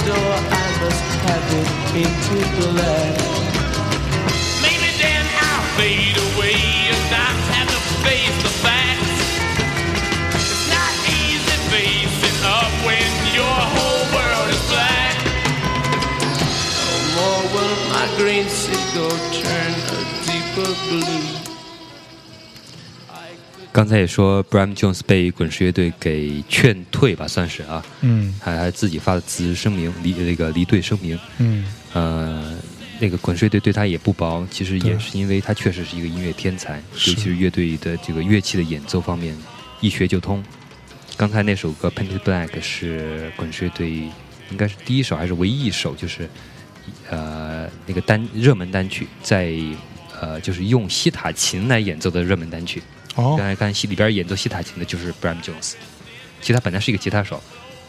Door, I must have it painted black. Maybe then I'll fade away and not have to face the facts. It's not easy facing up when your whole world is black. No more will my green seagull turn a deeper blue. 刚才也说，Bram Jones 被滚石乐队给劝退吧，算是啊，嗯还还自己发了辞职声明，离那个离队声明。嗯呃，那个滚石乐队对他也不薄，其实也是因为他确实是一个音乐天才，尤其是乐队的这个乐器的演奏方面一学就通。刚才那首歌《Painted Black》是滚石乐队应该是第一首还是唯一一首，就是呃那个单热门单曲，在呃就是用西塔琴来演奏的热门单曲。哦刚才看戏里边演奏西塔琴的就是 Bram Jones，其实他本来是一个吉他手，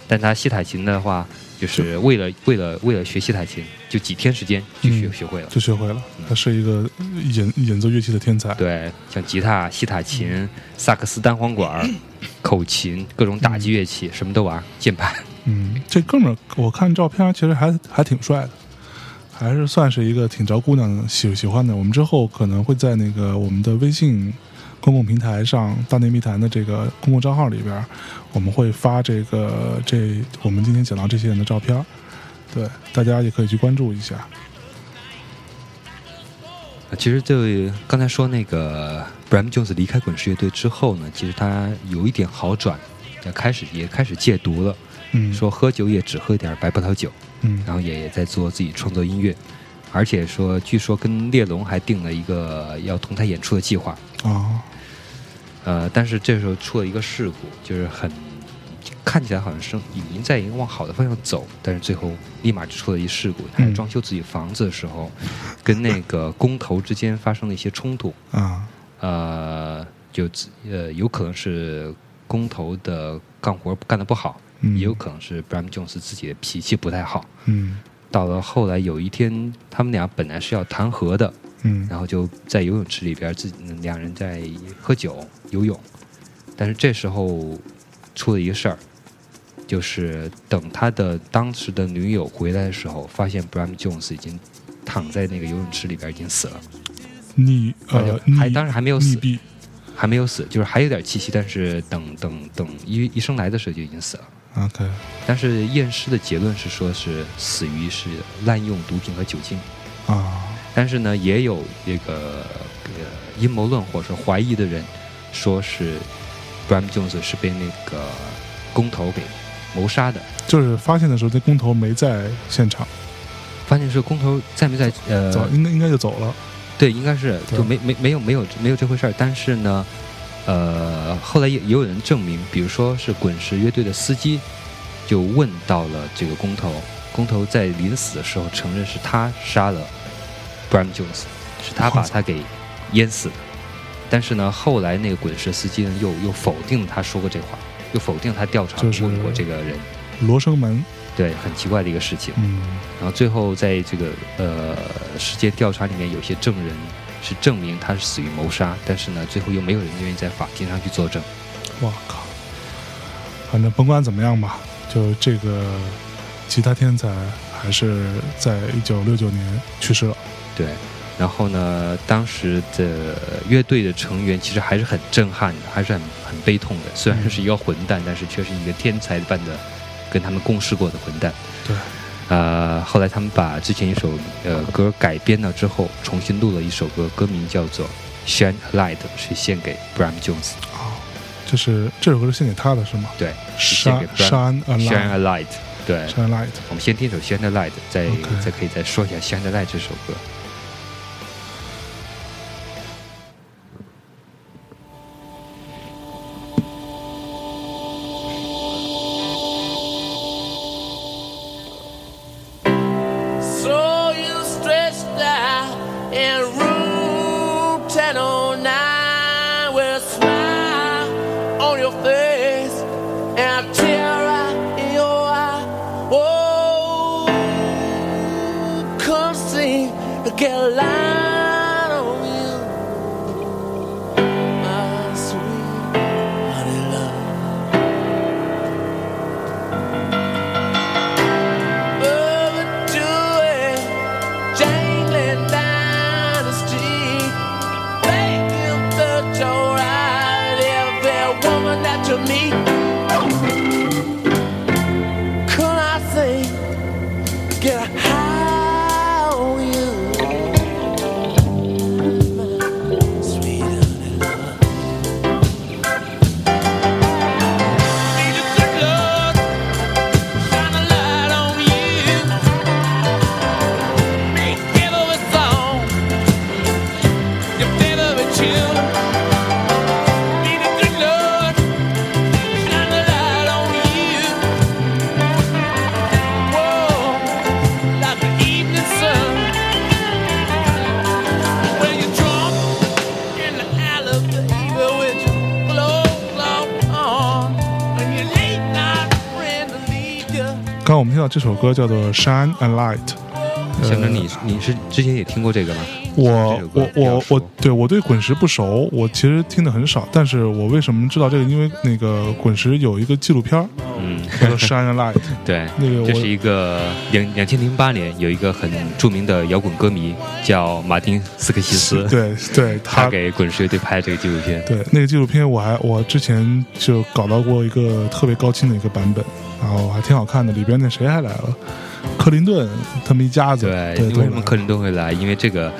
但他西塔琴的话，就是为了为了为了学西塔琴，就几天时间就学、嗯学会了。就学会了，他是一个演演奏乐器的天才。对，像吉他、西塔琴、萨克斯单簧管、口琴，各种打击乐器，什么都玩，键盘。嗯，这哥们儿我看照片其实还还挺帅的，还是算是一个挺招姑娘喜喜欢的。我们之后可能会在那个我们的微信公共平台上“大内密谈”的这个公共账号里边，我们会发这个这我们今天讲到这些人的照片，对，大家也可以去关注一下。呃其实就刚才说那个 Bram Jones 离开滚石乐队之后呢，其实他有一点好转，也开始也开始戒毒了，嗯，说喝酒也只喝一点白葡萄酒。嗯。然后也也在做自己创作音乐，而且说据说跟列龙还定了一个要同台演出的计划，啊，呃，但是这时候出了一个事故，就是很看起来好像是已经在一个往好的方向走，但是最后立马就出了一事故，他在嗯装修自己房子的时候，跟那个工头之间发生了一些冲突，啊，呃，就呃有可能是工头的干活干得不好，嗯也有可能是 Bram Jones 自己的脾气不太好。嗯到了后来有一天，他们俩本来是要谈和的，嗯然后就在游泳池里边自己两人在喝酒游泳，但是这时候出了一个事儿，就是等他的当时的女友回来的时候，发现 Bram Jones 已经躺在那个游泳池里边已经死了，你呃还当时还没有死，还没有死，就是还有点气息，但是等等等医医生来的时候就已经死了。，OK，但是验尸的结论是说是死于是滥用毒品和酒精。啊，但是呢，也有这个呃阴谋论或者说怀疑的人说是 Bram Jones 是被那个工头给谋杀的。就是发现的时候，这工头没在现场，发现是工头在没在？呃，走应该应该就走了。对，应该是就没没没有没有没有这回事儿。但是呢，呃，后来也也有人证明，比如说是滚石乐队的司机就问到了这个工头，工头在临死的时候承认是他杀了 Bram Jones，是他把他给淹死的。但是呢，后来那个滚石司机呢又又否定了他说过这话，又否定他调查就是问过这个人，罗生门，对，很奇怪的一个事情。嗯然后最后在这个呃事件调查里面，有些证人是证明他是死于谋杀，但是呢，最后又没有人愿意在法庭上去作证。我靠，反正甭管怎么样吧，就这个吉他天才还是在一九六九年去世了。对，然后呢，当时的乐队的成员其实还是很震撼的，还是很很悲痛的。虽然是一个混蛋，但是却是一个天才般的跟他们共事过的混蛋。对，呃，后来他们把之前一首呃歌改编了之后，重新录了一首歌，歌名叫做《Shine a Light》，是献给 Bram Jones。哦，就是这首歌是献给他的是吗对，是献给 Shine Bram Shine a Light，Light。对，Shine a Light。我们先听一首《Shine a Light》，再再可以再说一下《Shine a Light》这首歌。这首歌叫做《Shine and Light》，象征你你是之前也听过这个吗？我我我我对我对滚石不熟，我其实听的很少。但是我为什么知道这个？因为那个滚石有一个纪录片儿嗯，叫《Shine a Light 》，对，那个我这是一个两两千零八年有一个很著名的摇滚歌迷叫马丁斯科西斯，对对，他他给滚石乐队拍这个纪录片。对那个纪录片，我还我之前就搞到过一个特别高清的一个版本，然后还挺好看的。里边那谁还来了？克林顿他们一家子，对，对，为什么克林顿会来？因为这个，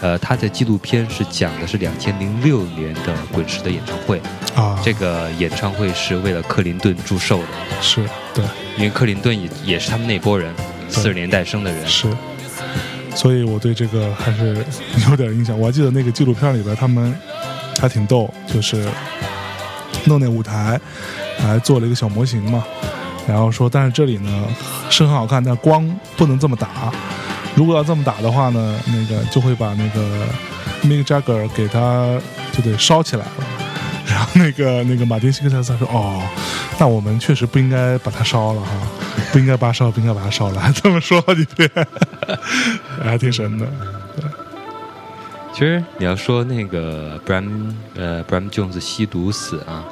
呃，他的纪录片是讲的是两千零六年的滚石的演唱会，啊？这个演唱会是为了克林顿祝寿的，是对因为克林顿也也是他们那波人，四十年代生的人。是，所以我对这个还是有点印象。我还记得那个纪录片里边，他们还挺逗，就是弄那舞台，还做了一个小模型嘛。然后说，但是这里呢是很好看，但光不能这么打。如果要这么打的话呢，那个就会把那个 Mick Jagger 给他就得烧起来了。然后那个那个马丁·西克塞斯说：“哦，那我们确实不应该把它烧了哈，不应该把它烧，不应该把它烧了。”这么说好几遍，还挺神的。其实你要说那个 Bram 呃 Bram Jones 吸毒死啊，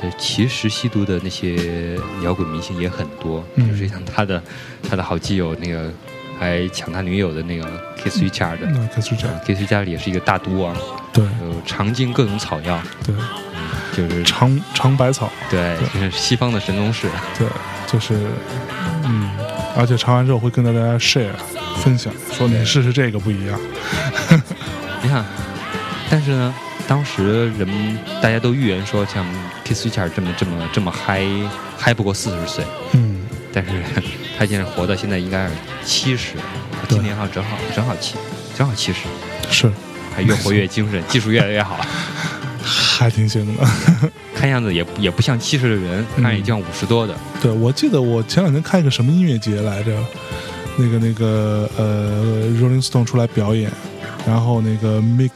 这其实吸毒的那些摇滚明星也很多，嗯就是像他的他的好基友那个还抢他女友的那个 Richard，那可是这样，Keith Richard 也是一个大毒王，对有尝尽各种草药，对，就是尝尝百草，对，就是西方的神农氏。对，就是嗯，而且尝完之后会跟大家 share 分享，说你试试这个不一样。你看，但是呢，当时人们大家都预言说，像 Keith Richard 这么这么这么嗨嗨不过四十岁，嗯，但是 他现在活到现在应该是七十，今年好像正好正好七正好七十，是。还越活越精神，技术越来越好，还挺行的。看样子也也不像七十的人，看也像五十多的。对，我记得我前两天看一个什么音乐节来着，那个那个呃，Rolling Stone 出来表演，然后那个 Mick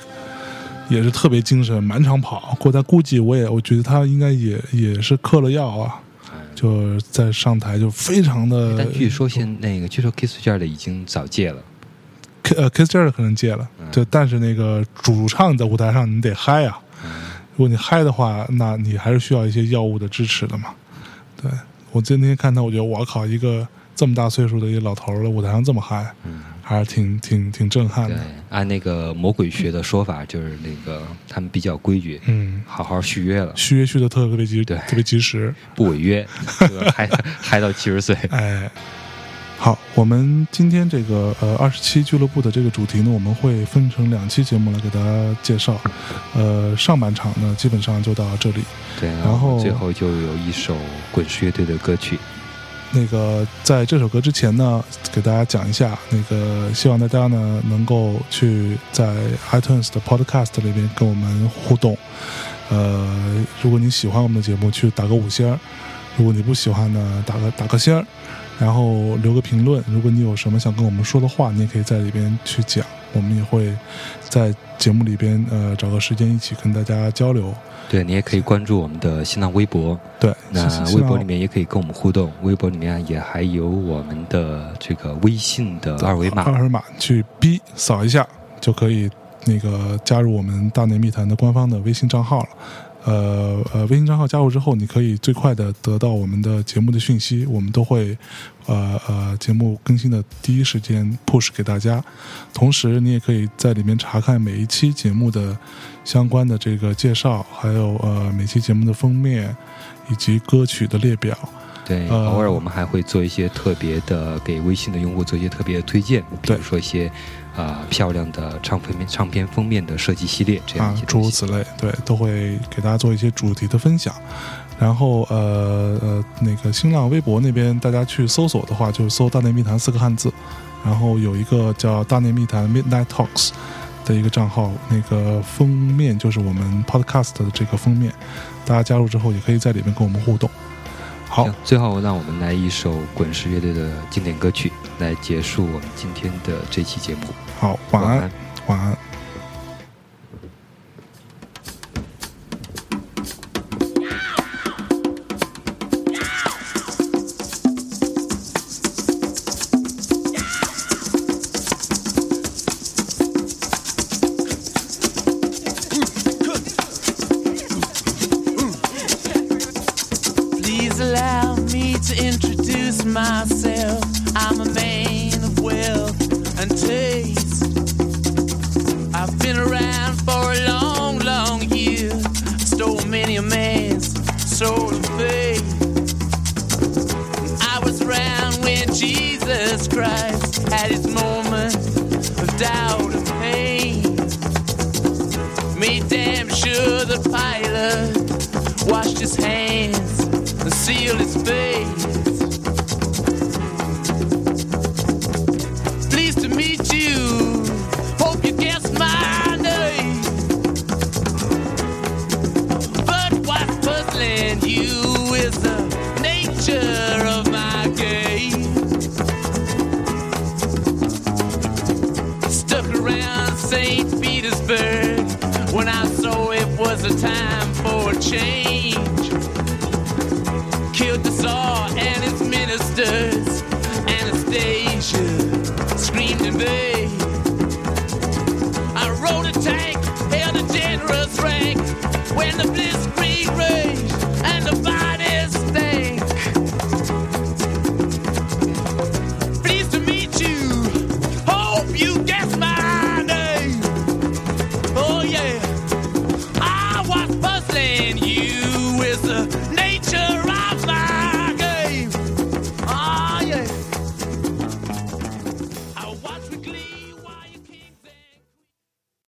也是特别精神，满场跑。过他估计我也我觉得他应该也也是嗑了药啊，就在上台就非常的。但据说现那个据说 Keith Richard 已经早戒了，K 呃 Kiss Jar 可能戒了，对，但是那个主唱在舞台上你得嗨啊，如果你嗨的话，那你还是需要一些药物的支持的嘛。对我今天看他，我觉得我靠，一个这么大岁数的一个老头儿了，舞台上这么嗨，还是挺挺挺震撼对的。，按那个魔鬼学的说法，就是那个他们比较规矩，嗯，好好续约了，续约续的特别及对特别及时。不违约，这个嗨嗨到七十岁。哎，好，我们今天这个呃二十七俱乐部的这个主题呢，我们会分成两期节目来给大家介绍。呃，上半场呢基本上就到这里。对，然后最后就有一首滚石乐队的歌曲，那个在这首歌之前呢，给大家讲一下，那个希望大家呢能够去在 iTunes 的 Podcast 里边跟我们互动。呃，如果你喜欢我们的节目，去打个五星儿；如果你不喜欢呢，打个打个星儿，然后留个评论。如果你有什么想跟我们说的话，你也可以在里边去讲。我们也会在节目里边呃找个时间一起跟大家交流。对你也可以关注我们的新浪微博，对，那微博里面也可以跟我们互动，微博里面也还有我们的这个微信的二维码。二维码去 B 扫一下就可以那个加入我们大内密谈的官方的微信账号了。呃呃，微信账号加入之后，你可以最快的得到我们的节目的讯息，我们都会呃呃节目更新的第一时间 push 给大家。同时，你也可以在里面查看每一期节目的相关的这个介绍，还有呃每期节目的封面以及歌曲的列表。对，呃偶尔我们还会做一些特别的，给微信的用户做一些特别的推荐，比对如说一些啊、漂亮的唱片唱片封面的设计系列这样啊。诸如此类，对，都会给大家做一些主题的分享。然后呃呃，那个新浪微博那边，大家去搜索的话，就搜“大内密谈”四个汉字，然后有一个叫“大内密谈 Midnight Talks” 的一个账号，那个封面就是我们 Podcast 的这个封面，大家加入之后也可以在里面跟我们互动。好，最后让我们来一首滚石乐队的经典歌曲来结束我们今天的这期节目。好，晚安，晚安。